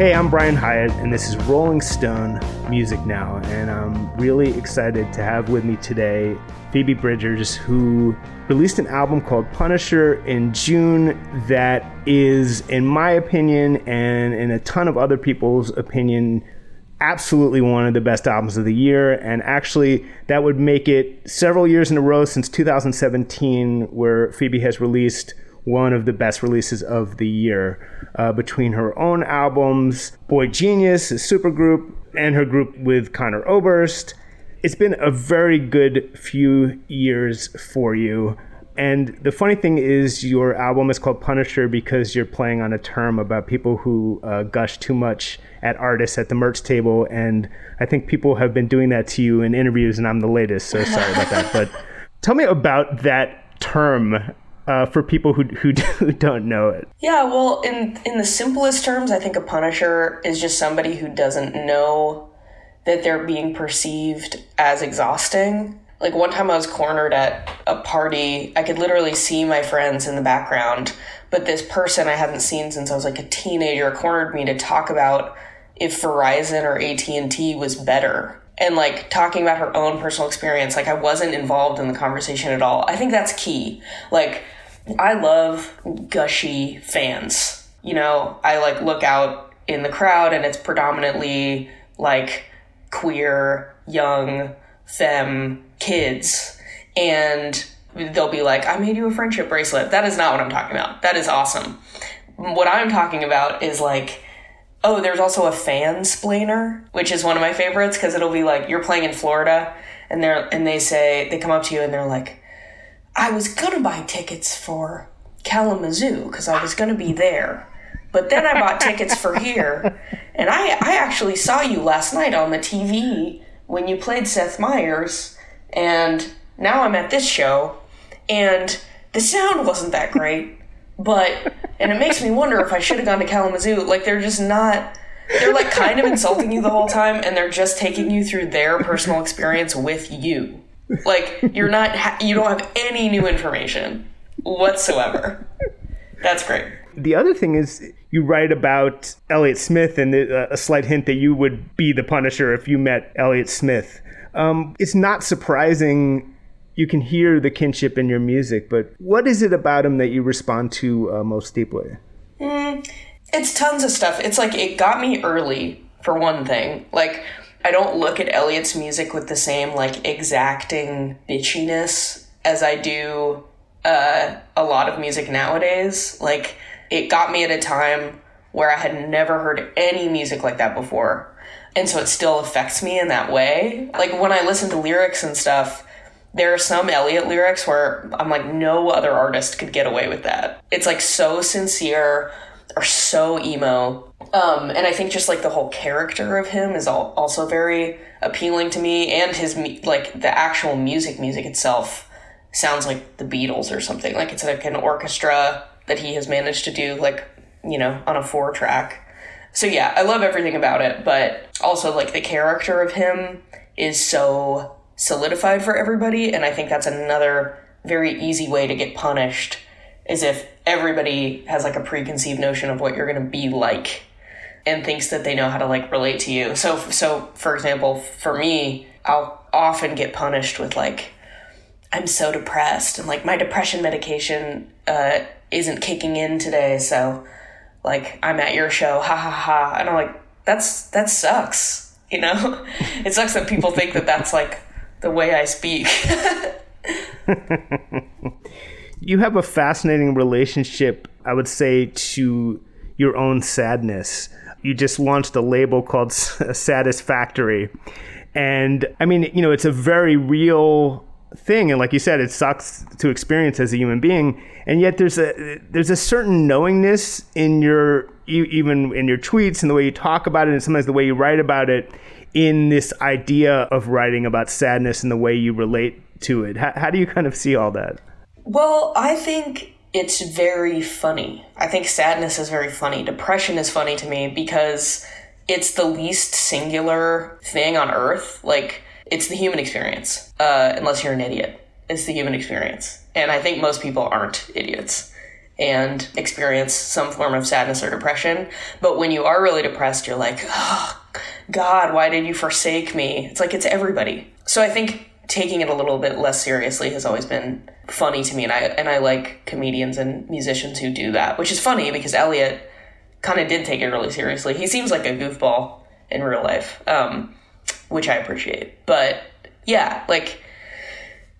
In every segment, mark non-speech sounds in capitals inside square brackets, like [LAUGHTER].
Hey, I'm Brian Hiatt, and this is Rolling Stone Music Now, and I'm really excited to have with me today Phoebe Bridgers, who released an album called Punisher in June that is, in my opinion, and in a ton of other people's opinion, absolutely one of the best albums of the year. And actually, that would make it several years in a row since 2017 where Phoebe has released one of the best releases of the year. Uh, between her own albums, boygenius, a supergroup, and her group with Conor Oberst. It's been a very good few years for you. And the funny thing is, your album is called Punisher because you're playing on a term about people who uh, gush too much at artists at the merch table. And I think people have been doing that to you in interviews, and I'm the latest, so sorry about that. [LAUGHS] But tell me about that term uh, for people who, who [LAUGHS] who don't know it. Yeah, well, in in the simplest terms, I think a punisher is just somebody who doesn't know that they're being perceived as exhausting. Like one time I was cornered at a party, I could literally see my friends in the background, but this person I hadn't seen since I was like a teenager cornered me to talk about if Verizon or AT&T was better and like talking about her own personal experience like I wasn't involved in the conversation at all. I think that's key. Like I love gushy fans. You know, I like look out in the crowd and it's predominantly like queer, young, femme kids. And they'll be like, I made you a friendship bracelet. That is not what I'm talking about. That is awesome. What I'm talking about is like, oh, there's also a fan splainer, which is one of my favorites because it'll be like you're playing in Florida and they're and they say they come up to you and they're like, I was gonna buy tickets for Kalamazoo because I was gonna be there. But then I bought tickets for here, and I, I actually saw you last night on the TV when you played Seth Meyers, and now I'm at this show, and the sound wasn't that great, but, and it makes me wonder if I should have gone to Kalamazoo. Like, they're just not, they're like kind of insulting you the whole time, and they're just taking you through their personal experience with you. Like you're not you don't have any new information whatsoever. That's great. The other thing is you write about Elliott Smith and uh, a slight hint that you would be the Punisher if you met Elliott Smith. Um, it's not surprising you can hear the kinship in your music, but what is it about him that you respond to uh, most deeply? Mm, it's tons of stuff. It's like it got me early for one thing. Like I don't look at Elliott's music with the same like exacting bitchiness as I do uh, a lot of music nowadays. Like it got me at a time where I had never heard any music like that before. And so it still affects me in that way. Like when I listen to lyrics and stuff, there are some Elliott lyrics where I'm like, no other artist could get away with that. It's like so sincere or so emo um, and I think just like the whole character of him is all, also very appealing to me, and his like the actual music, music itself sounds like the Beatles or something. Like it's like an orchestra that he has managed to do, like you know, on a four track. So yeah, I love everything about it, but also like the character of him is so solidified for everybody, and I think that's another very easy way to get punished is if everybody has like a preconceived notion of what you're going to be like and thinks that they know how to like relate to you. So so for example, for me, I'll often get punished with like I'm so depressed and like my depression medication uh, isn't kicking in today, so like I'm at your show, ha ha ha, and I'm like that's that sucks, you know. [LAUGHS] it sucks that people think that that's like the way I speak. [LAUGHS] you have a fascinating relationship, I would say, to your own sadness you just launched a label called Saddest Factory. And I mean, you know, it's a very real thing and like you said it sucks to experience as a human being and yet there's a there's a certain knowingness in your even in your tweets and the way you talk about it and sometimes the way you write about it in this idea of writing about sadness and the way you relate to it how, how do you kind of see all that well i think it's very funny i think sadness is very funny depression is funny to me because it's the least singular thing on earth like it's the human experience, uh, unless you're an idiot. It's the human experience. And I think most people aren't idiots and experience some form of sadness or depression. But when you are really depressed, you're like, oh, God, why did you forsake me? It's like it's everybody. So I think taking it a little bit less seriously has always been funny to me. And I, and I like comedians and musicians who do that, which is funny because Elliott kind of did take it really seriously. He seems like a goofball in real life. Um, which I appreciate. But yeah, like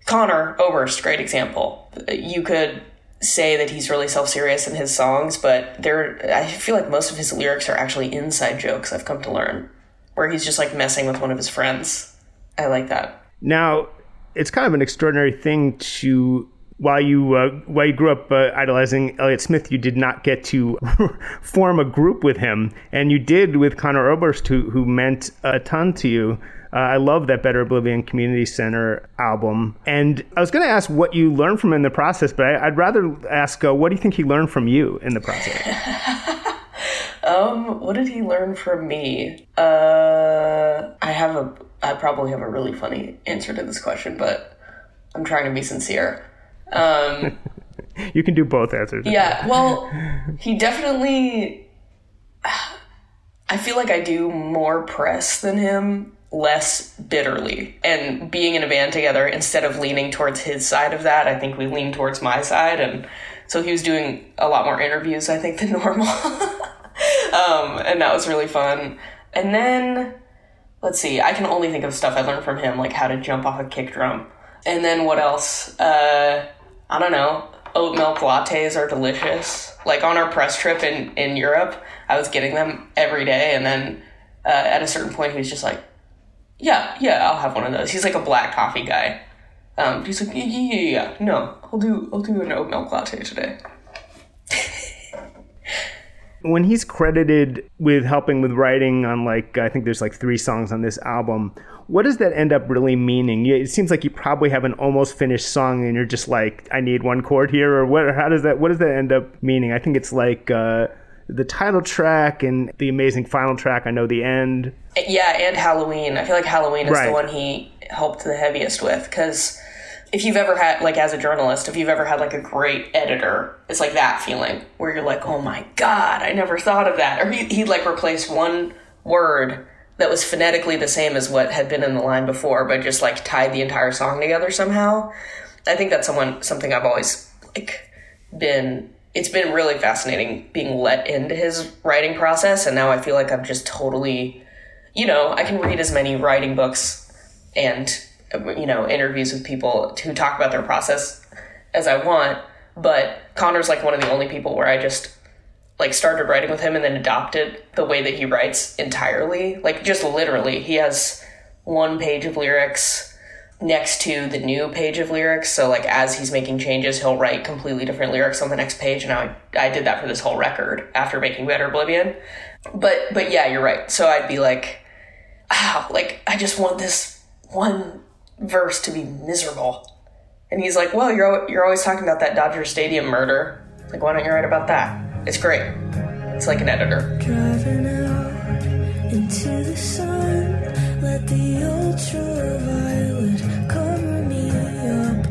Conor Oberst, great example. You could say that he's really self-serious in his songs, but there I feel like most of his lyrics are actually inside jokes I've come to learn, where he's just like messing with one of his friends. I like that. Now, it's kind of an extraordinary thing to while you uh, while you grew up uh, idolizing Elliott Smith, you did not get to [LAUGHS] form a group with him, and you did with Conor Oberst, who who meant a ton to you. Uh, I love that Better Oblivion Community Center album, and I was going to ask what you learned from him in the process, but I, would rather ask uh, what do you think he learned from you in the process. [LAUGHS] um, what did he learn from me? Uh, I have a, I probably have a really funny answer to this question, but I'm trying to be sincere. Um, [LAUGHS] you can do both answers. Yeah, well, he definitely. I feel like I do more press than him, less bitterly. And being in a band together, instead of leaning towards his side of that, I think we lean towards my side. And so he was doing a lot more interviews, I think, [LAUGHS] than normal. um, and that was really fun. And then, let's see, I can only think of stuff I learned from him, like how to jump off a kick drum. And then what else? Uh, I don't know, oat milk lattes are delicious. Like on our press trip in, in Europe, I was getting them every day. And then uh, at a certain point, he was just like, yeah, yeah, I'll have one of those. He's like a black coffee guy. Um, he's like, yeah, yeah, yeah. No, I'll do, I'll do an oat milk latte today. [LAUGHS] when he's credited with helping with writing on like I think there's like three songs on this album, what does that end up really meaning? It seems like you probably have an almost finished song and you're just like, I need one chord here, or what? How does that? What does that end up meaning? I think it's like uh, the title track and the amazing final track. I know the end. Yeah, and Halloween. I feel like Halloween is right. the one he helped the heaviest with because if you've ever had like as a journalist if you've ever had like a great editor it's like that feeling where you're like oh my god i never thought of that or he, he'd like replace one word that was phonetically the same as what had been in the line before but just like tied the entire song together somehow i think that's someone something i've always like been it's been really fascinating being let into his writing process and now i feel like i'm just totally you know i can read as many writing books and you know interviews with people who talk about their process as I want. But Conor's like one of the only people where I just like started writing with him and then adopted the way that he writes entirely. Like just literally, he has one page of lyrics next to the new page of lyrics. So like as he's making changes, he'll write completely different lyrics on the next page. And I I did that for this whole record after making Better Oblivion. But but yeah, you're right. So I'd be like, ah, like I just want this one verse to be miserable. And he's like, well, you're, you're always talking about that Dodger Stadium murder. Like, why don't you write about that? It's great. It's like an editor. Driving out into the sun, let the ultraviolet cover me up.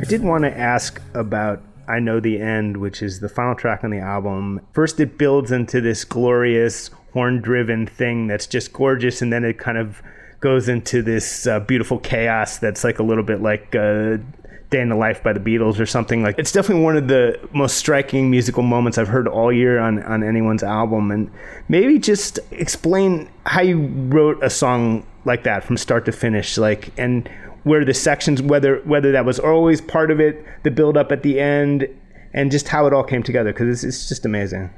I did want to ask about I Know the End, which is the final track on the album. First, it builds into this glorious horn driven thing that's just gorgeous, and then it kind of goes into this uh, beautiful chaos that's like a little bit like uh, Day in the Life by the Beatles or something like. It's definitely one of the most striking musical moments I've heard all year on on anyone's album, and maybe just explain how you wrote a song like that from start to finish, like and where the sections whether whether that was always part of it, the build up at the end, and just how it all came together because it's, it's just amazing.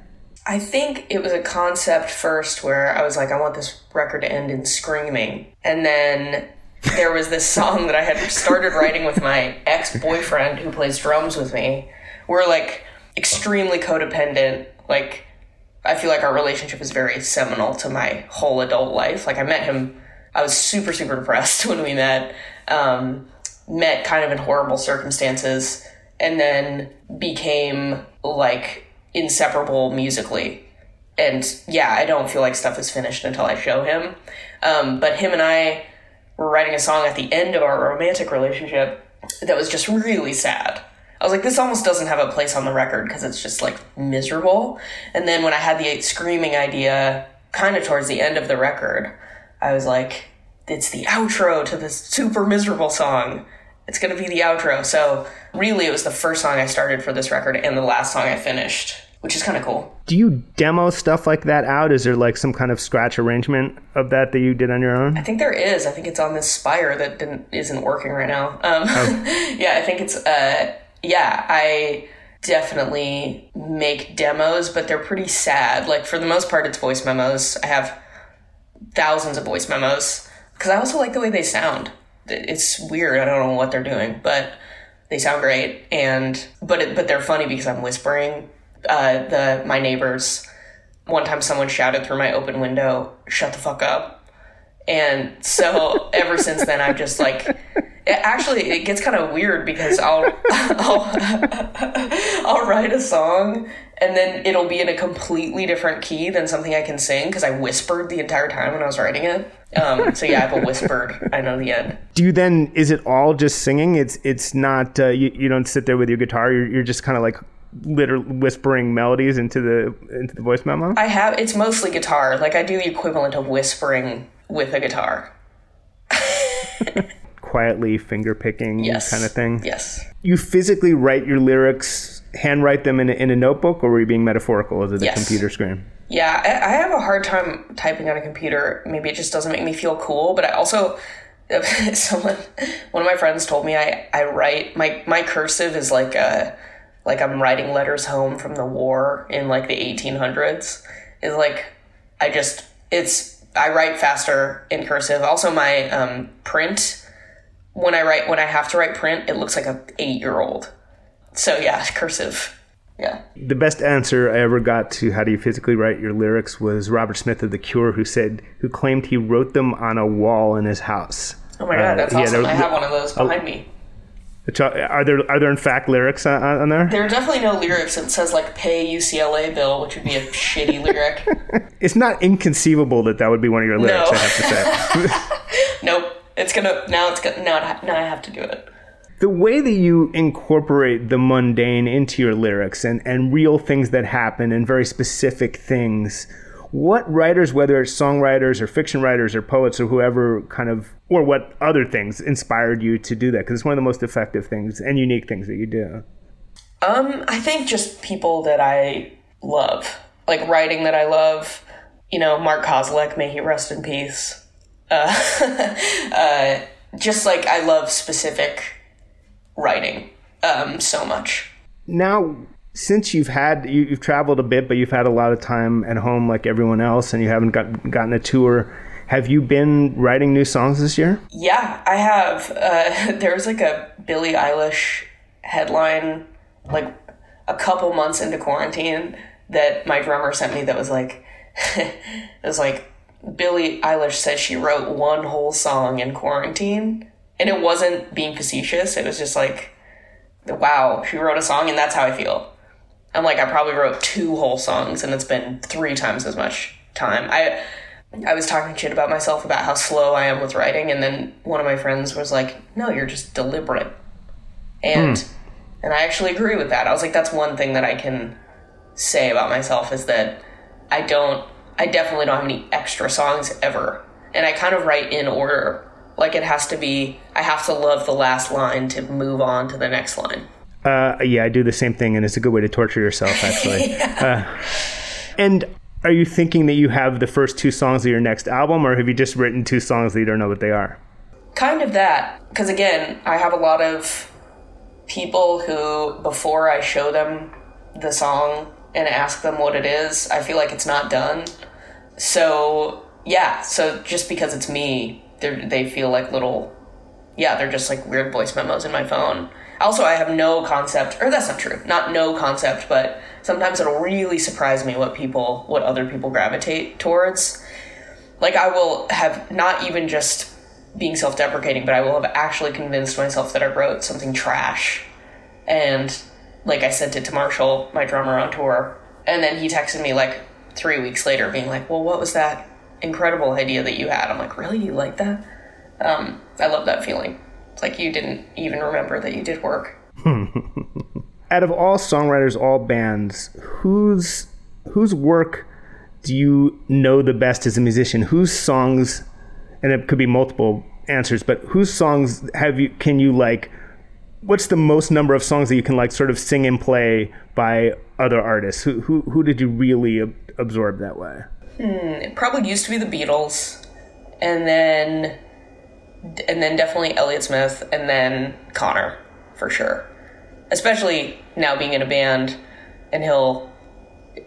I think it was a concept first where I was like, I want this record to end in screaming. And then there was this [LAUGHS] song that I had started writing with my ex boyfriend who plays drums with me. We're like extremely codependent. Like, I feel like our relationship is very seminal to my whole adult life. Like, I met him, I was super, super depressed [LAUGHS] when we met. Um, met kind of in horrible circumstances and then became like inseparable musically. And yeah, I don't feel like stuff is finished until I show him. Um, but him and I were writing a song at the end of our romantic relationship that was just really sad. I was like, this almost doesn't have a place on the record because it's just like miserable. And then when I had the screaming idea kind of towards the end of the record, I was like, it's the outro to this super miserable song. It's going to be the outro. So really, it was the first song I started for this record and the last song I finished, which is kind of cool. Do you demo stuff like that out? Is there like some kind of scratch arrangement of that that you did on your own? I think there is. I think it's on this Spire that didn't, isn't working right now. Um, oh. [LAUGHS] yeah, I think it's. Uh, yeah, I definitely make demos, but they're pretty sad. Like for the most part, it's voice memos. I have thousands of voice memos because I also like the way they sound it's weird. I don't know what they're doing, but they sound great. And but it, but they're funny because I'm whispering. Uh, the my neighbors. One time, someone shouted through my open window, "Shut the fuck up!" And so [LAUGHS] ever since then, I've just like. It actually, it gets kind of weird because I'll [LAUGHS] I'll, [LAUGHS] I'll write a song and then it'll be in a completely different key than something I can sing because I whispered the entire time when I was writing it. Um, so yeah, I have a whispered. I know the end. Do you then? Is it all just singing? It's it's not. Uh, you you don't sit there with your guitar. You're you're just kind of like literally whispering melodies into the into the voice memo. I have. It's mostly guitar. Like I do the equivalent of whispering with a guitar. [LAUGHS] [LAUGHS] Quietly finger picking yes. kind of thing. Yes. You physically write your lyrics handwrite them in a, in a notebook, or were you being metaphorical? Is it yes. computer screen? Yeah, I, I, have a hard time typing on a computer. Maybe it just doesn't make me feel cool. But I also, [LAUGHS] someone, one of my friends told me I, I write my my cursive is like a like I'm writing letters home from the war in like the 1800s. Is like I just it's I write faster in cursive. Also, my um, print when I write when I have to write print, it looks like a eight year old so yeah, [LAUGHS] cursive. Yeah. The best answer I ever got to how do you physically write your lyrics was Robert Smith of The Cure, who said, who claimed he wrote them on a wall in his house. Oh my god, that's uh, awesome! I have one of those behind me. Are there are there in fact lyrics on, on, there? There are definitely no lyrics. It says like "pay UCLA bill," which would be a shitty lyric. [LAUGHS] It's not inconceivable that that would be one of your lyrics. No. I have to say. [LAUGHS] nope. It's gonna now. It's gonna now. Now I have to do it the way that you incorporate the mundane into your lyrics and, and real things that happen and very specific things, what writers, whether it's songwriters or fiction writers or poets or whoever kind of, or what other things inspired you to do that? Because it's one of the most effective things and unique things that you do. Um, I think just people that I love, like writing that I love. You know, Mark Kozelek, may he rest in peace. Uh, [LAUGHS] uh, just like I love specific writing um, so much. Now, since you've had you, have traveled a bit, but you've had a lot of time at home like everyone else, and you haven't got, gotten a tour. Have you been writing new songs this year? Yeah, I have. Uh, [LAUGHS] there was like a Billie Eilish headline, like a couple months into quarantine, that my drummer sent me. That was like, [LAUGHS] it was like Billie Eilish said she wrote one whole song in quarantine, and it wasn't being facetious. It was just like, wow, she wrote a song and that's how I feel. I'm like, I probably wrote two whole songs and it's been three times as much time. I I was talking shit about myself about how slow I am with writing, and then one of my friends was like, "No, you're just deliberate," and mm. and I actually agree with that. I was like, that's one thing that I can say about myself is that I don't, I definitely don't have any extra songs ever, and I kind of write in order like it has to be, I have to love the last line to move on to the next line. Uh, yeah, I do the same thing, and it's a good way to torture yourself, actually. [LAUGHS] yeah. uh, and are you thinking that you have the first two songs of your next album, or have you just written two songs that you don't know what they are? Kind of that. Because again, I have a lot of people who, before I show them the song and ask them what it is, I feel like it's not done. So, yeah, so just because it's me they feel like little, yeah, they're just like weird voice memos in my phone. Also, I have no concept, or that's not true, not no concept, but sometimes it'll really surprise me what people, what other people gravitate towards. Like, I will have not even just being self deprecating, but I will have actually convinced myself that I wrote something trash. And, like, I sent it to Marshall, my drummer on tour, and then he texted me, like, three weeks later, being like, well, what was that incredible idea that you had? I'm like, really? You like that? Um, I love that feeling. It's like you didn't even remember that you did work. [LAUGHS] Out of all songwriters, all bands, whose whose work do you know the best as a musician? Whose songs, and it could be multiple answers, but whose songs have you can you like? What's the most number of songs that you can like sort of sing and play by other artists? Who who who did you really ab- absorb that way? Hmm, it probably used to be the Beatles, and then and then definitely Elliott Smith, and then Conor for sure. Especially now being in a band, and he'll,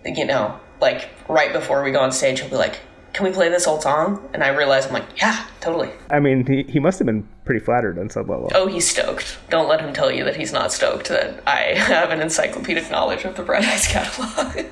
you know, like right before we go on stage, he'll be like, "Can we play this old song?" And I realize I'm like, "Yeah, totally." I mean, he, he must have been pretty flattered on some level. Oh, he's stoked. Don't let him tell you that he's not stoked that I [LAUGHS] have an encyclopedic knowledge of the Bright Eyes catalog.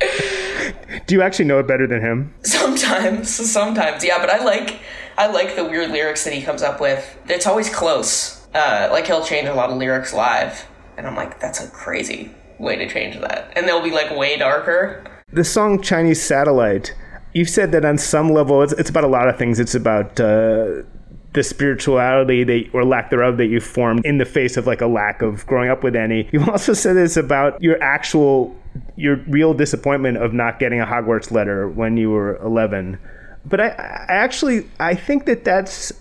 [LAUGHS] Do you actually know it better than him? Sometimes, sometimes, yeah. But I like, I like the weird lyrics that he comes up with. It's always close. Uh, like he'll change a lot of lyrics live, and I'm like, that's a crazy way to change that. And they'll be like way darker. The song Chinese Satellite. You've said that on some level, it's, it's about a lot of things. It's about uh, the spirituality that, or lack thereof that you formed in the face of like a lack of growing up with any. You've also said it's about your actual, your real disappointment of not getting a Hogwarts letter when you were 11. But I, I actually, I think that that's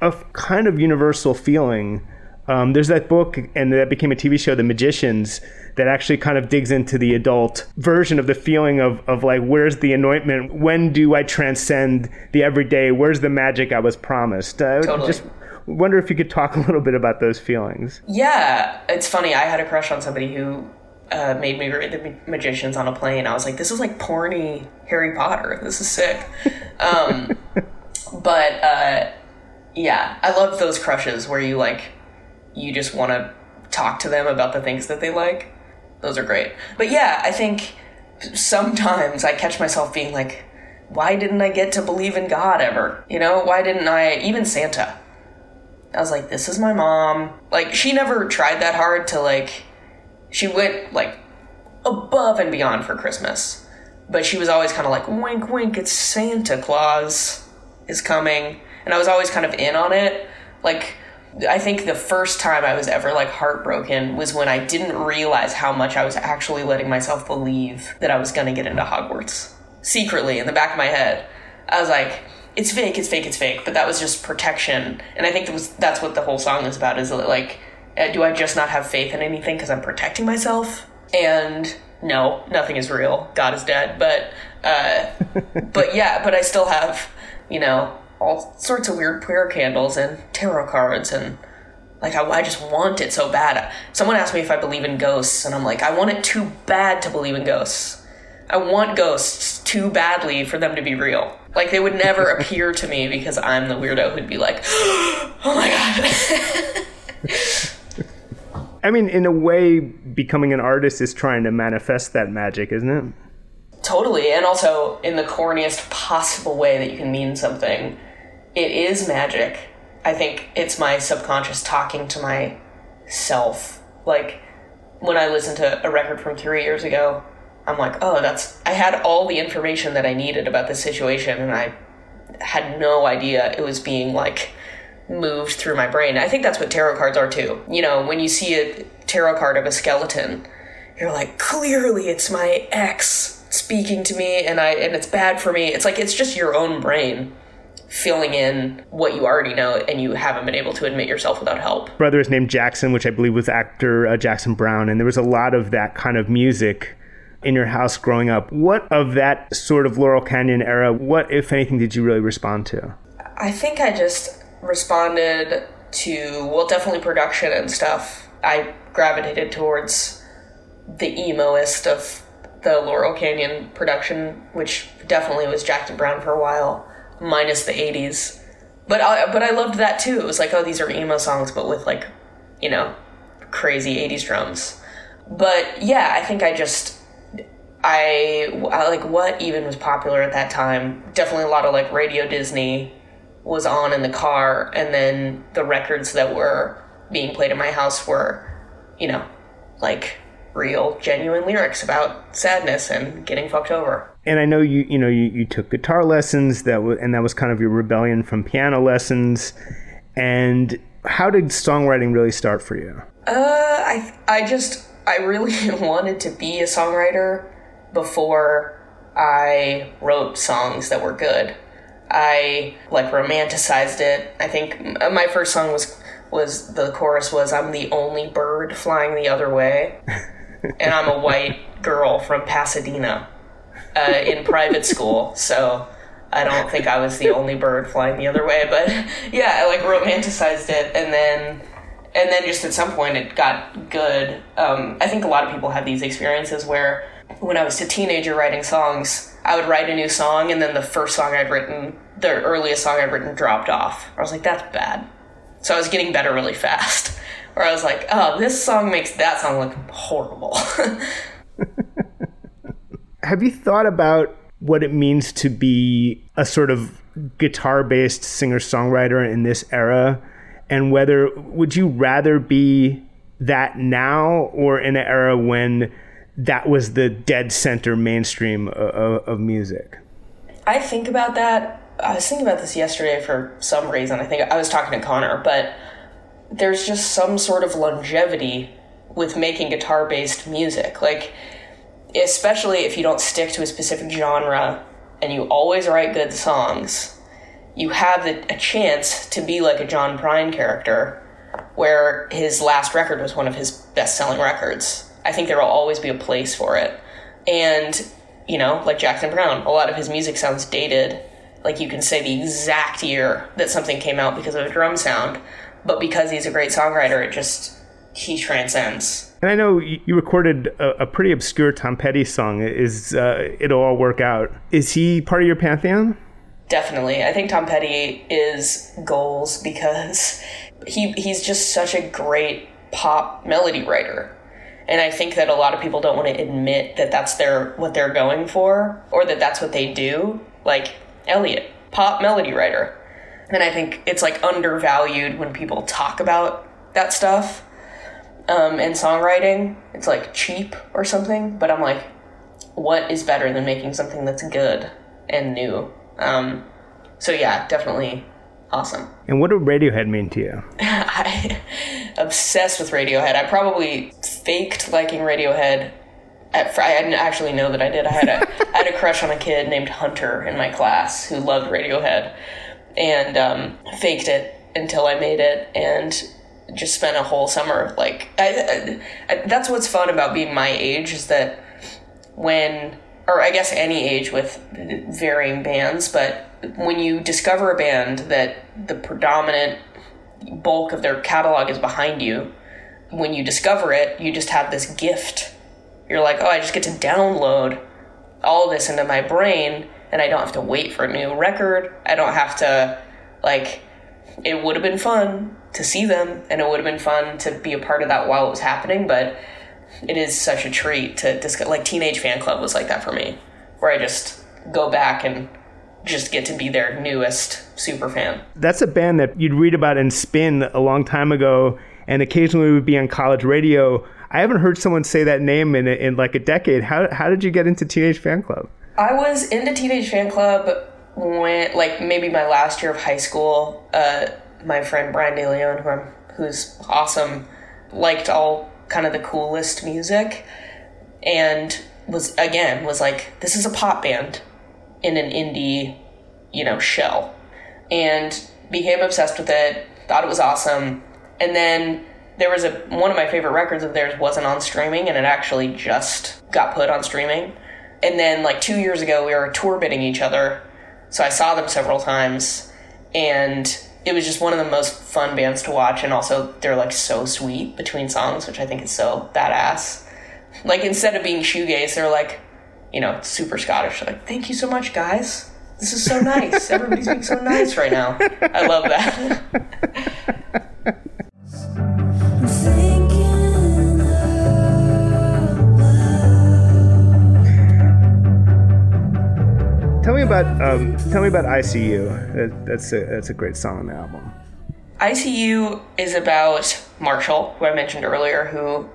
a kind of universal feeling. Um, there's that book, and that became a TV show, The Magicians, that actually kind of digs into the adult version of the feeling of, of like, where's the anointment? When do I transcend the everyday? Where's the magic I was promised? I Totally. just wonder if you could talk a little bit about those feelings. Yeah, it's funny. I had a crush on somebody who uh, made me read The Magicians on a plane. I was like, this is like porny Harry Potter. This is sick. [LAUGHS] Um, but uh, yeah, I love those crushes where you like, you just want to talk to them about the things that they like. Those are great. But yeah, I think sometimes I catch myself being like, why didn't I get to believe in God ever? You know, why didn't I, even Santa? I was like, this is my mom. Like, she never tried that hard to, like, she went, like, above and beyond for Christmas. But she was always kind of like, wink, wink, it's Santa Claus is coming. And I was always kind of in on it. Like, I think the first time I was ever, like, heartbroken was when I didn't realize how much I was actually letting myself believe that I was gonna get into Hogwarts. Secretly, in the back of my head. I was like, it's fake, it's fake, it's fake. But that was just protection. And I think that was that's what the whole song is about. Is like, uh, do I just not have faith in anything because I'm protecting myself? And no, nothing is real. God is dead. But uh, [LAUGHS] but yeah, but I still have you know all sorts of weird prayer candles and tarot cards and like I, I just want it so bad. Someone asked me if I believe in ghosts, and I'm like, I want it too bad to believe in ghosts. I want ghosts too badly for them to be real. Like they would never [LAUGHS] appear to me because I'm the weirdo who'd be like, [GASPS] oh my god. [LAUGHS] I mean, in a way, becoming an artist is trying to manifest that magic, isn't it? Totally, and also in the corniest possible way that you can mean something. It is magic. I think it's my subconscious talking to myself. Like when I listen to a record from three years ago, I'm like, oh, that's. I had all the information that I needed about this situation, and I had no idea it was being like moved through my brain. I think that's what tarot cards are too. You know, when you see a tarot card of a skeleton, you're like, clearly it's my ex speaking to me and I and it's bad for me. It's like it's just your own brain filling in what you already know and you haven't been able to admit yourself without help. brother is named Jackson, which I believe was actor uh, Jackson Browne, and there was a lot of that kind of music in your house growing up. What of that sort of Laurel Canyon era, what, if anything, did you really respond to? I think I just responded to well definitely production and stuff. I gravitated towards the emoist of the Laurel Canyon production, which definitely was Jackson Browne for a while, minus the 80s. but I, but I loved that too. It was like, oh, these are emo songs, but with like, you know, crazy '80s drums. But yeah, I think I just I, I like what even was popular at that time. Definitely a lot of like Radio Disney was on in the car, and then the records that were being played in my house were, you know, like real, genuine lyrics about sadness and getting fucked over. And I know you, you know, you, you took guitar lessons that and that was kind of your rebellion from piano lessons. And how did songwriting really start for you? Uh, I, I just, I really [LAUGHS] wanted to be a songwriter before I wrote songs that were good. I like romanticized it. I think my first song was was the chorus was I'm the only bird flying the other way. [LAUGHS] and I'm a white girl from Pasadena uh, in private school, so I don't think I was the only bird flying the other way. But [LAUGHS] yeah, I like romanticized it, and then and then just at some point it got good. Um, I think a lot of people have these experiences where when I was a teenager writing songs, I would write a new song, and then the first song I'd written, the earliest song I'd written, dropped off. I was like, that's bad. So I was getting better really fast. [LAUGHS] Where I was like, oh, this song makes that song look horrible. [LAUGHS] Have you thought about what it means to be a sort of guitar based singer songwriter in this era? And whether would you rather be that now or in an era when that was the dead center mainstream of, of music? I think about that. I was thinking about this yesterday for some reason. I think I was talking to Conor, but there's just some sort of longevity with making guitar based music. Like, especially if you don't stick to a specific genre and you always write good songs, you have a chance to be like a John Prine character, where his last record was one of his best selling records. I think there will always be a place for it. And, you know, like Jackson Browne, a lot of his music sounds dated. Like you can say the exact year that something came out because of a drum sound but because he's a great songwriter, it just he transcends. And I know you recorded a, a pretty obscure Tom Petty song. Is uh, "It'll All Work Out"? Is he part of your pantheon? Definitely, I think Tom Petty is goals because [LAUGHS] he he's just such a great pop melody writer. And I think that a lot of people don't want to admit that that's their what they're going for or that that's what they do. Like Elliott, pop melody writer and I think it's like undervalued when people talk about that stuff. Um, and songwriting, it's like cheap or something. But I'm like, what is better than making something that's good and new? Um, so yeah, definitely awesome. And what did Radiohead mean to you? [LAUGHS] I obsessed with Radiohead. I probably faked liking Radiohead. At, I didn't actually know that I did. I had a [LAUGHS] I had a crush on a kid named Hunter in my class who loved Radiohead and um, faked it until I made it and just spent a whole summer like I, I, I, that's what's fun about being my age is that when or I guess any age with varying bands but when you discover a band that the predominant bulk of their catalog is behind you when you discover it you just have this gift you're like oh I just get to download all this into my brain and I don't have to wait for a new record. I don't have to, like, it would have been fun to see them and it would have been fun to be a part of that while it was happening, but it is such a treat to discuss. Like, Teenage Fanclub was like that for me, where I just go back and just get to be their newest super fan. That's a band that you'd read about in Spin a long time ago and occasionally would be on college radio. I haven't heard someone say that name in, in like a decade. How, how did you get into Teenage Fanclub? I was into Teenage Fanclub when, like, maybe my last year of high school. Uh, my friend Brian DeLeon, who I'm, who's awesome, liked all kind of the coolest music, and was again was like, this is a pop band in an indie, you know, shell, and became obsessed with it. Thought it was awesome, and then there was a one of my favorite records of theirs wasn't on streaming, and it actually just got put on streaming and then like two years ago, we were tour bidding each other, so I saw them several times, and it was just one of the most fun bands to watch. And also, they're like so sweet between songs, which I think is so badass. Like instead of being shoegaze, they're like, you know, super Scottish. Like, thank you so much, guys. This is so nice. Everybody's being so nice right now. I love that. Tell me about um, tell me about ICU. That, that's a that's a great song on the album. ICU is about Marshall, who I mentioned earlier, who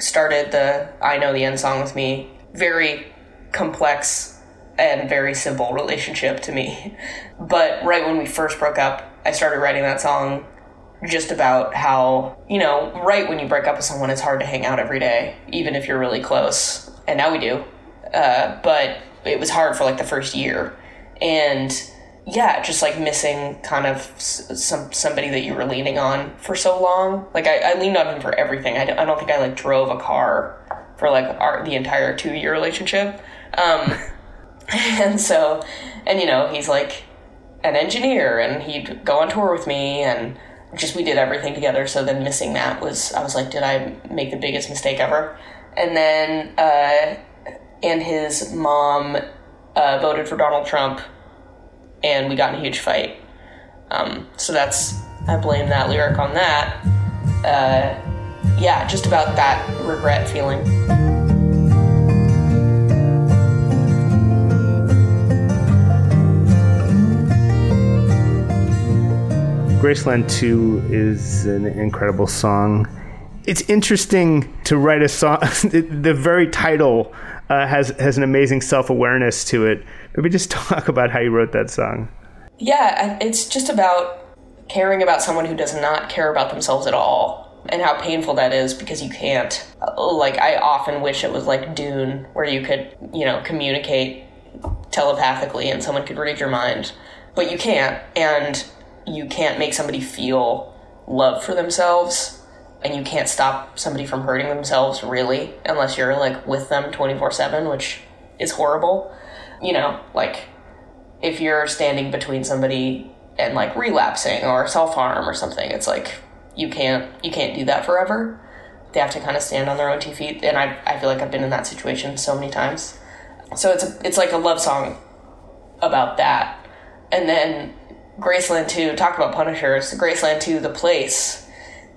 started the I Know the End song with me. Very complex and very simple relationship to me. But right when we first broke up, I started writing that song just about how, you know, right when you break up with someone, it's hard to hang out every day, even if you're really close. And now we do. Uh, but it was hard for like the first year. And yeah, just like missing kind of some somebody that you were leaning on for so long. Like I, I leaned on him for everything. I, I don't think I like drove a car for like our the entire two year relationship. Um, [LAUGHS] and so, and you know, he's like an engineer, and he'd go on tour with me, and just we did everything together. So then missing that was I was like, did I make the biggest mistake ever? And then uh, and his mom uh, voted for Donald Trump, and we got in a huge fight. Um, so that's I blame that lyric on that. Uh, yeah, just about that regret feeling. Graceland 2 is an incredible song. It's interesting to write a song. [LAUGHS] the very title uh, has has an amazing self awareness to it. Maybe just [LAUGHS] talk about how you wrote that song. Yeah, it's just about caring about someone who does not care about themselves at all, and how painful that is because you can't. Like I often wish it was like Dune, where you could you know communicate telepathically and someone could read your mind, but you can't, and you can't make somebody feel love for themselves and you can't stop somebody from hurting themselves really unless you're like with them 24/7 which is horrible. You know like if you're standing between somebody and like relapsing or self-harm or something it's like you can't you can't do that forever. They have to kind of stand on their own two feet and I, I feel like I've been in that situation so many times. So it's a, it's like a love song about that. And then Graceland 2, talk about Punishers. Graceland 2, The Place,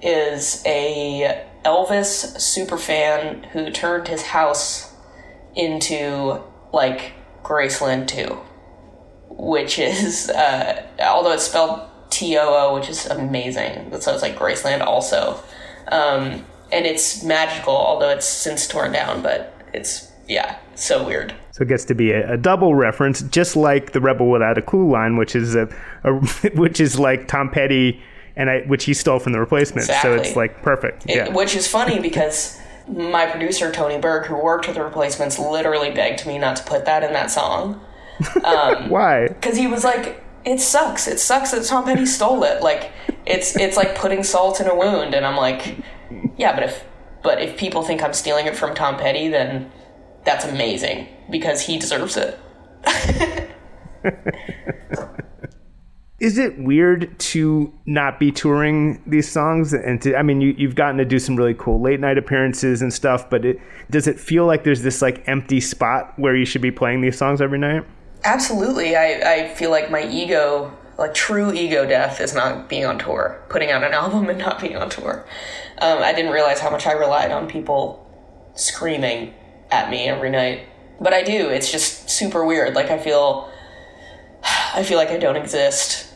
is a Elvis super fan who turned his house into like Graceland 2, which is, uh, although it's spelled T O O, which is amazing. So it's like Graceland also. Um, and it's magical, although it's since torn down, but it's, yeah, so weird. So it gets to be a, a, double reference, just like the Rebel Without a Clue line, which is a, a [LAUGHS] which is like Tom Petty, and I, which he stole from the replacements. Exactly. So it's like perfect. It, yeah. Which is funny because my producer Tony Berg, who worked with the replacements, literally begged me not to put that in that song. Um, [LAUGHS] Why? Because he was like, "It sucks. It sucks that Tom Petty stole it. Like it's it's like putting salt in a wound." And I'm like, "Yeah, but if but if people think I'm stealing it from Tom Petty, then." That's amazing because he deserves it. [LAUGHS] Is it weird to not be touring these songs? And to, I mean, you, you've gotten to do some really cool late night appearances and stuff, but it, does it feel like there's this like empty spot where you should be playing these songs every night? Absolutely. I, I feel like my ego, like true ego death, is not being on tour, putting out an [LAUGHS] album and not being on tour. Um, I didn't realize how much I relied on people screaming at me every night. But I do. It's just super weird. Like I feel [SIGHS] I feel like I don't exist.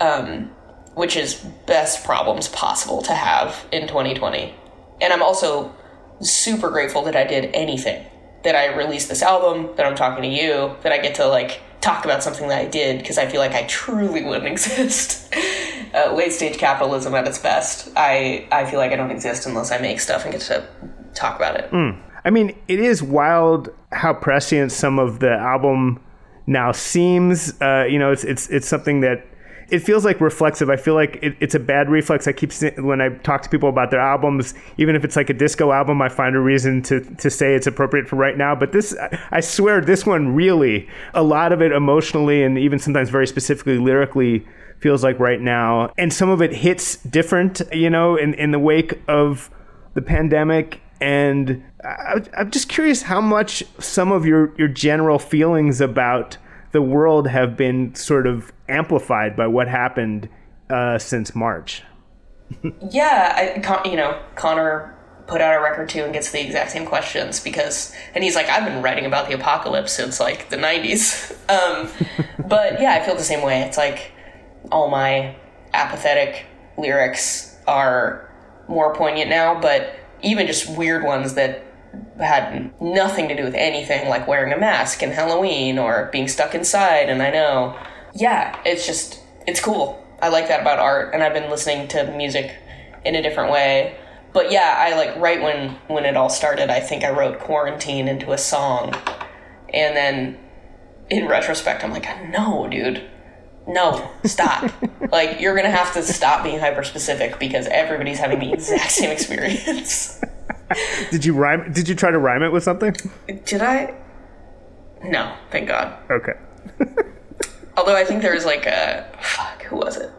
Um, which is best problems possible to have in 2020. And I'm also super grateful that I did anything. That I released this album, that I'm talking to you, that I get to like talk about something that I did because I feel like I truly wouldn't [LAUGHS] exist. uh, late stage capitalism at its best. I I feel like I don't exist unless I make stuff and get to talk about it. Mm. I mean, it is wild how prescient some of the album now seems. Uh, you know, it's it's it's something that it feels like reflexive. I feel like it, it's a bad reflex. I keep when I talk to people about their albums, even if it's like a disco album, I find a reason to to say it's appropriate for right now. But this, I swear, this one really, a lot of it emotionally and even sometimes very specifically lyrically feels like right now, and some of it hits different. You know, in in the wake of the pandemic and I, am just curious how much some of your, your general feelings about the world have been sort of amplified by what happened uh, since March. yeah, I, you know, Conor put out a record too and gets the exact same questions because, and he's like, I've been writing about the apocalypse since like the 90s. [LAUGHS] Um, but yeah, I feel the same way. It's like all my apathetic lyrics are more poignant now, but even just weird ones that had nothing to do with anything like wearing a mask and Halloween or being stuck inside. And I know, yeah, it's just, it's cool. I like that about art, and I've been listening to music in a different way. But yeah, I like right when when it all started, I think I wrote quarantine into a song, and then in retrospect, I'm like, no, dude, no, stop. [LAUGHS] like you're gonna have to stop being hyper specific because everybody's having the exact same experience. [LAUGHS] did you rhyme? Did you try to rhyme it with something? Did I? No, thank God. Okay. [LAUGHS] Although I think there was like a fuck, who was it?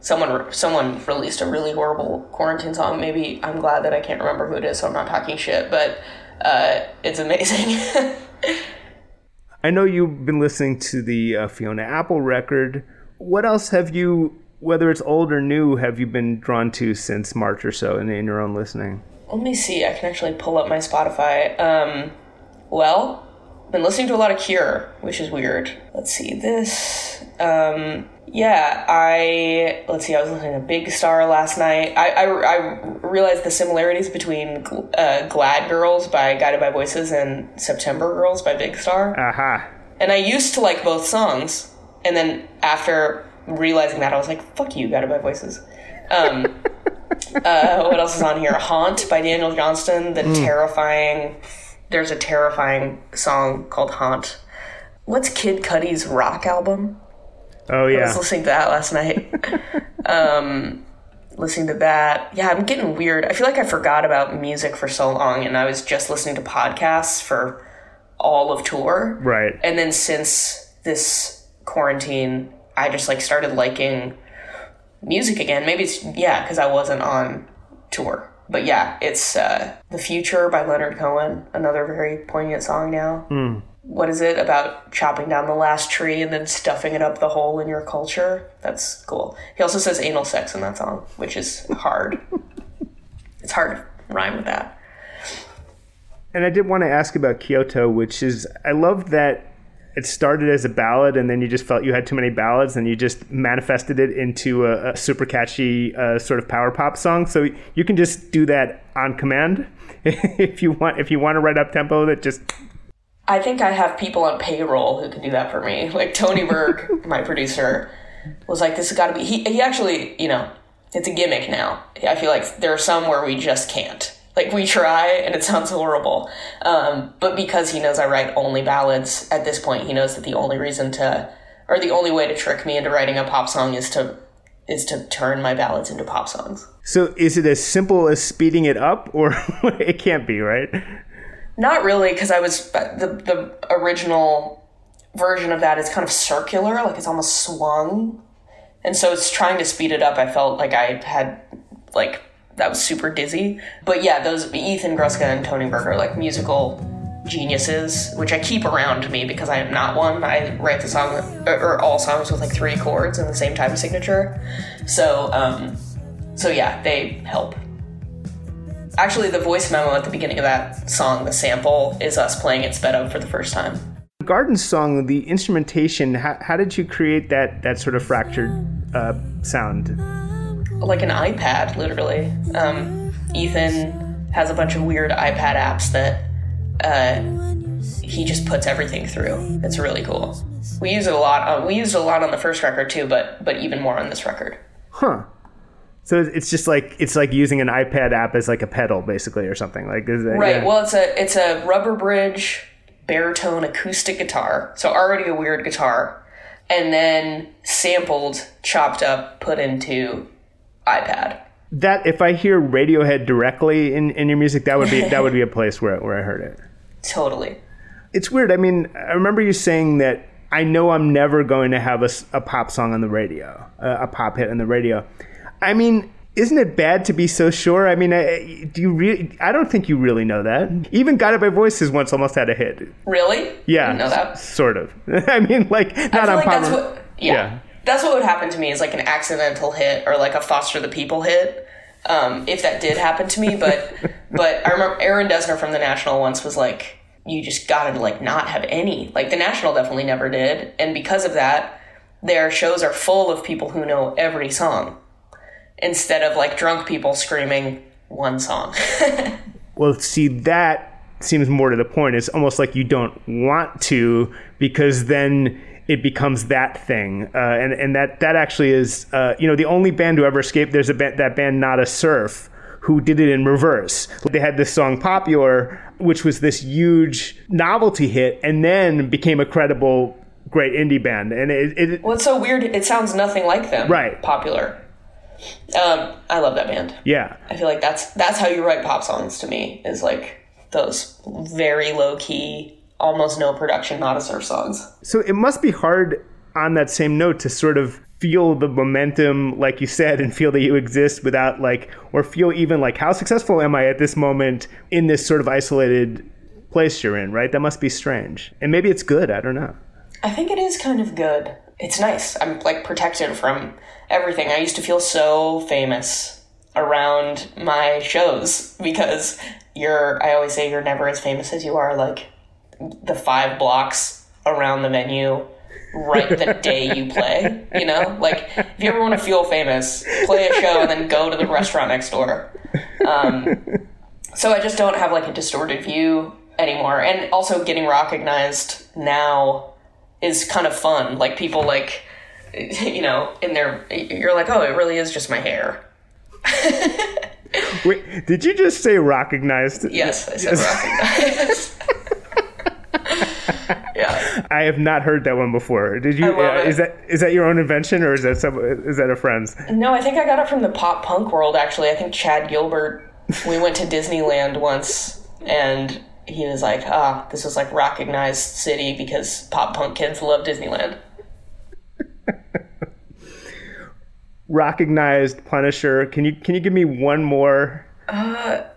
Someone someone released a really horrible quarantine song. Maybe I'm glad that I can't remember who it is, so I'm not talking shit. But uh, it's amazing. I know you've been listening to the uh, Fiona Apple record. What else have you, whether it's old or new, have you been drawn to since March or so in, in your own listening? Let me see. I can actually pull up my Spotify. Um, well, been listening to a lot of Cure, which is weird. Let's see this. Um, yeah, I let's see. I was listening to Big Star last night. I I, I realized the similarities between uh, Glad Girls by Guided by Voices and September Girls by Big Star. Aha. Uh-huh. And I used to like both songs, and then after realizing that, I was like, "Fuck you, Guided by Voices." Um, [LAUGHS] uh, what else is on here? Haunt by Daniel Johnston. The mm. terrifying there's a terrifying song called Haunt. What's Kid Cudi's rock album? Oh yeah. I was listening to that last night. [LAUGHS] um, listening to that. Yeah, I'm getting weird. I feel like I forgot about music for so long and I was just listening to podcasts for all of tour. Right. And then since this quarantine, I just like started liking music again. Maybe it's yeah, cuz I wasn't on tour but yeah, it's uh, The Future by Leonard Cohen, another very poignant song now. Mm. What is it about chopping down the last tree and then stuffing it up the hole in your culture? That's cool. He also says anal sex in that song, which is hard. [LAUGHS] it's hard to rhyme with that. And I did want to ask about Kyoto, which is, I love that it started as a ballad and then you just felt you had too many ballads and you just manifested it into a, a super catchy uh, sort of power pop song. So you can just do that on command [LAUGHS] if you want if you want to write up tempo that just i think i have people on payroll who can do that for me. [LAUGHS] Like tony berg my producer was like this has got to be he, he actually you know it's a gimmick now. I feel like there are some where we just can't like we try and it sounds horrible. Um, but because he knows I write only ballads at this point, he knows that the only reason to, or the only way to trick me into writing a pop song is to, is to turn my ballads into pop songs. So is it as simple as speeding it up or [LAUGHS] it can't be, right? Not really, because I was, the, the original version of that is kind of circular, like it's almost swung. And so it's trying to speed it up. I felt like I had like that was super dizzy. But yeah, those Ethan Gruska and Tony Berg are like musical geniuses, which I keep around me because I am not one. I write the song or all songs with like three chords in the same time signature. So, um, so yeah, they help. Actually, the voice memo at the beginning of that song, the sample, is us playing it sped up for the first time. Garden song, the instrumentation. How, how did you create that that sort of fractured uh, sound? Like an iPad, literally. Um, Ethan has a bunch of weird iPad apps that uh, he just puts everything through. It's really cool. We use it a lot. On, we used it a lot on the first record too, but but even more on this record. Huh. So it's just like it's like using an iPad app as like a pedal, basically, or something like. That, right. Yeah. Well, it's a it's a rubber bridge baritone acoustic guitar. So already a weird guitar, and then sampled, chopped up, put into iPad. That if I hear Radiohead directly in, in your music, that would be that would be a [LAUGHS] place where where I heard it. Totally. It's weird. I mean, I remember you saying that I know I'm never going to have a, a pop song on the radio, a, a pop hit on the radio. I mean, isn't it bad to be so sure? I mean, I, do you really? I don't think you really know that. Even Guided by Voices once almost had a hit. Really? Yeah, know that. sort of. [LAUGHS] I mean, like not on like that's popular- what. Yeah, Yeah. That's what would happen to me is like an accidental hit or like a Foster the People hit. Um, if that did happen to me, but [LAUGHS] but I remember Aaron Dessner from the National once was like, "You just gotta like not have any." Like the National definitely never did, and because of that, their shows are full of people who know every song, instead of like drunk people screaming one song. [LAUGHS] Well, see, that seems more to the point. It's almost like you don't want to because then it becomes that thing, uh, and and that that actually is, uh, you know, the only band to ever escape. There's a band, that band, Nada Surf, who did it in reverse. They had this song "Popular," which was this huge novelty hit, and then became a credible, great indie band. And it, it What's so weird? It sounds nothing like them. Right. Popular. Um, I love that band. yeah, I feel like that's that's how you write pop songs to me is like those very low key, almost no production, Nada Surf songs. So it must be hard on that same note to sort of feel the momentum, like you said, and feel that you exist without like, or feel even like, how successful am I at this moment in this sort of isolated place you're in, right? That must be strange. And maybe it's good. I don't know. I think it is kind of good. It's nice. I'm like protected from everything. I used to feel so famous around my shows because you're I always say you're never as famous as you are like the 5 blocks around the venue right the [LAUGHS] day you play, you know? Like if you ever want to feel famous, play a show and then go to the restaurant next door. Um, so I just don't have like a distorted view anymore. And also getting recognized now is kind of fun. Like people like, [LAUGHS] you know, in their, you're like, oh, it really is just my hair. [LAUGHS] Wait, did you just say recognized? Yes, I said recognized. [LAUGHS] yeah. I have not heard that one before. Did you? Uh, is that is that your own invention or is that some? Is that a friend's? No, I think I got it from the pop punk world, actually. I think Chad Gilbert, we went to Disneyland once and he was like, ah, this is like recognized city because pop punk kids love Disneyland. [LAUGHS] Recognized Punisher. Can you can you give me one more?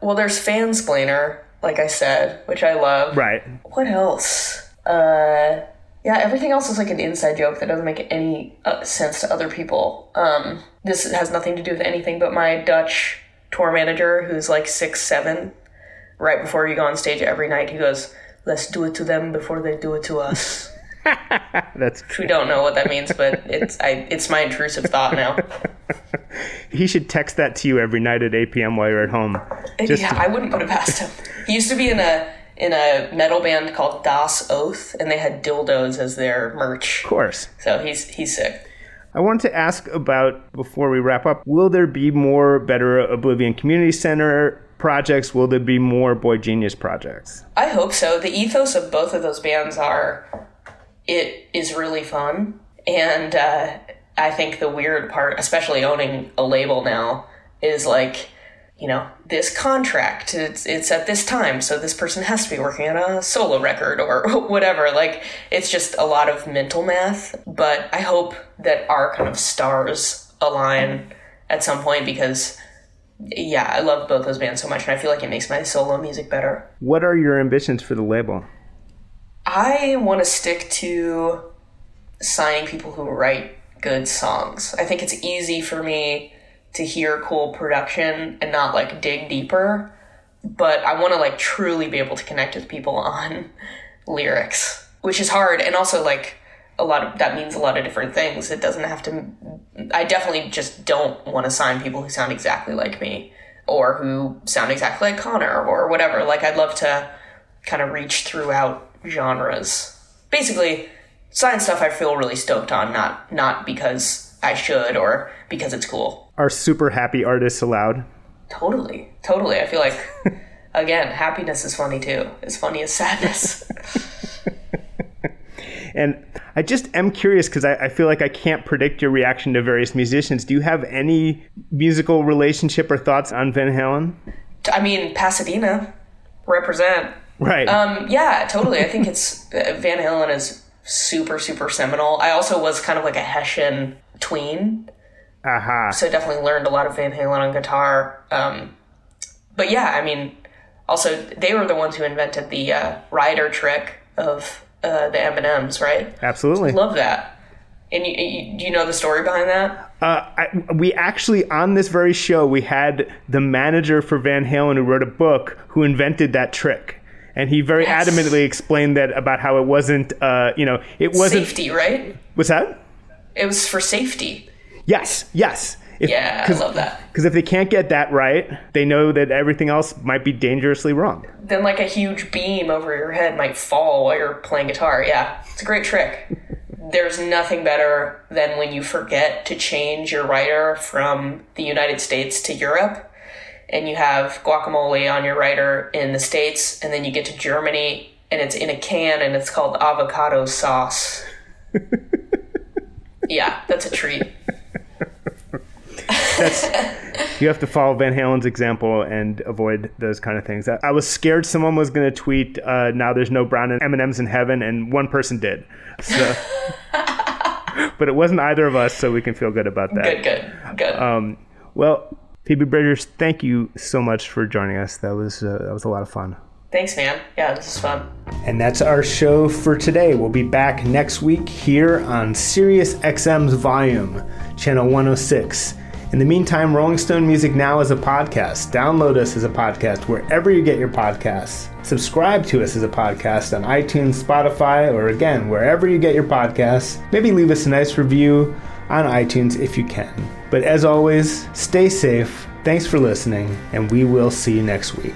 Well, there's Fansplainer, like I said, which I love. Right. What else? Uh, yeah, everything else is like an inside joke that doesn't make any uh, sense to other people. Um, this has nothing to do with anything but my Dutch tour manager, who's like six seven. Right before you go on stage every night, he goes, "Let's do it to them before they do it to us." [LAUGHS] That's we don't know what that means, but [LAUGHS] it's I, it's my intrusive thought now. [LAUGHS] he should text that to you every night at 8 p.m. while you're at home. Just yeah, I wouldn't put it past him. He used to be in a in a metal band called Das Oath, and they had dildos as their merch. of course. So he's he's sick. I wanted to ask about before we wrap up. Will there be more Better Oblivion Community Center projects? Will there be more boygenius projects? I hope so. The ethos of both of those bands are it is really fun, and uh, I think the weird part, especially owning a label now, is like you know this contract it's it's at this time so this person has to be working on a solo record or [LAUGHS] whatever like it's just a lot of mental math but i hope that our kind of stars align at some point because yeah i love both those bands so much and i feel like it makes my solo music better What are your ambitions for the label? I want to stick to signing people who write good songs. I think it's easy for me to hear cool production and not like dig deeper, but I want to like truly be able to connect with people [LAUGHS] on lyrics, which is hard and also like a lot of that means a lot of different things. It doesn't have to I definitely just don't want to sign people who sound exactly like me or who sound exactly like Conor or whatever. Like I'd love to kind of reach throughout genres. Basically, sign stuff I feel really stoked on, not not because I should or because it's cool. Are super happy artists allowed? Totally, totally. I feel like [LAUGHS] again, happiness is funny too. As funny as sadness. [LAUGHS] And I just am curious because I, I feel like I can't predict your reaction to various musicians. Do you have any musical relationship or thoughts on Van Halen? I mean, Pasadena represent. Right. Um, yeah, totally. I think it's [LAUGHS] uh, Van Halen is super super seminal. I also was kind of like a Hessian tween Aha. So definitely learned a lot of Van Halen on guitar. Um, but yeah, I mean, also they were the ones who invented the uh, rider trick of uh, the M and M's, right? Absolutely. Love that. And you, you, do you know the story behind that? Uh, I, we actually on this very show we had the manager for Van Halen who wrote a book who invented that trick, and he very Yes. adamantly explained that about how it wasn't, uh, you know, it wasn't. Safety, right? What's that? It was for safety. Yes, yes. If, Yeah, I love that. Because if they can't get that right, they know that everything else might be dangerously wrong. Then like a huge beam over your head might fall while you're playing guitar. Yeah, it's a great trick. There's nothing better than when you forget to change your rider from the United States to Europe and you have guacamole on your rider in the States and then you get to Germany and it's in a can and it's called avocado sauce. [LAUGHS] yeah, that's a treat. You have to follow Van Halen's example and avoid those kind of things. I, I was scared someone was going to tweet, uh, "Now there's no brown M and M's in heaven," and one person did. So, [LAUGHS] but it wasn't either of us, so we can feel good about that. Good, good, good. Um, well, Phoebe Bridgers, thank you so much for joining us. That was uh, that was a lot of fun. Thanks, man. Yeah, this is fun. And that's our show for today. We'll be back next week here on Sirius XM's Volume, channel 106. In the meantime, Rolling Stone Music Now is a podcast. Download us as a podcast wherever you get your podcasts. Subscribe to us as a podcast on iTunes, Spotify, or again, wherever you get your podcasts. Maybe leave us a nice review on iTunes if you can. But as always, stay safe. Thanks for listening, and we will see you next week.